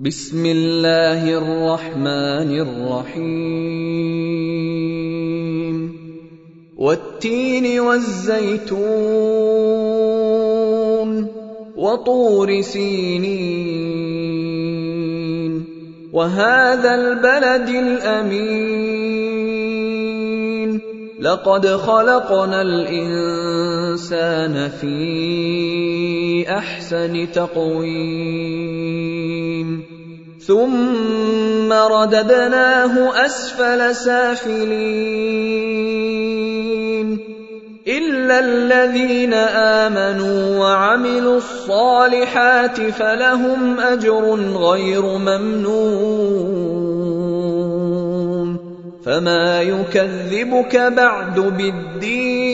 بسم الله الرحمن الرحيم. والتين والزيتون وطور سينين. وهذا البلد الأمين. لقد خلقنا الإنسان في أحسن تقويم. ثم رددناه أسفل سافلين. إلا الذين آمنوا وعملوا الصالحات فلهم أجر غير ممنون. فما يكذبك بعد بالدين.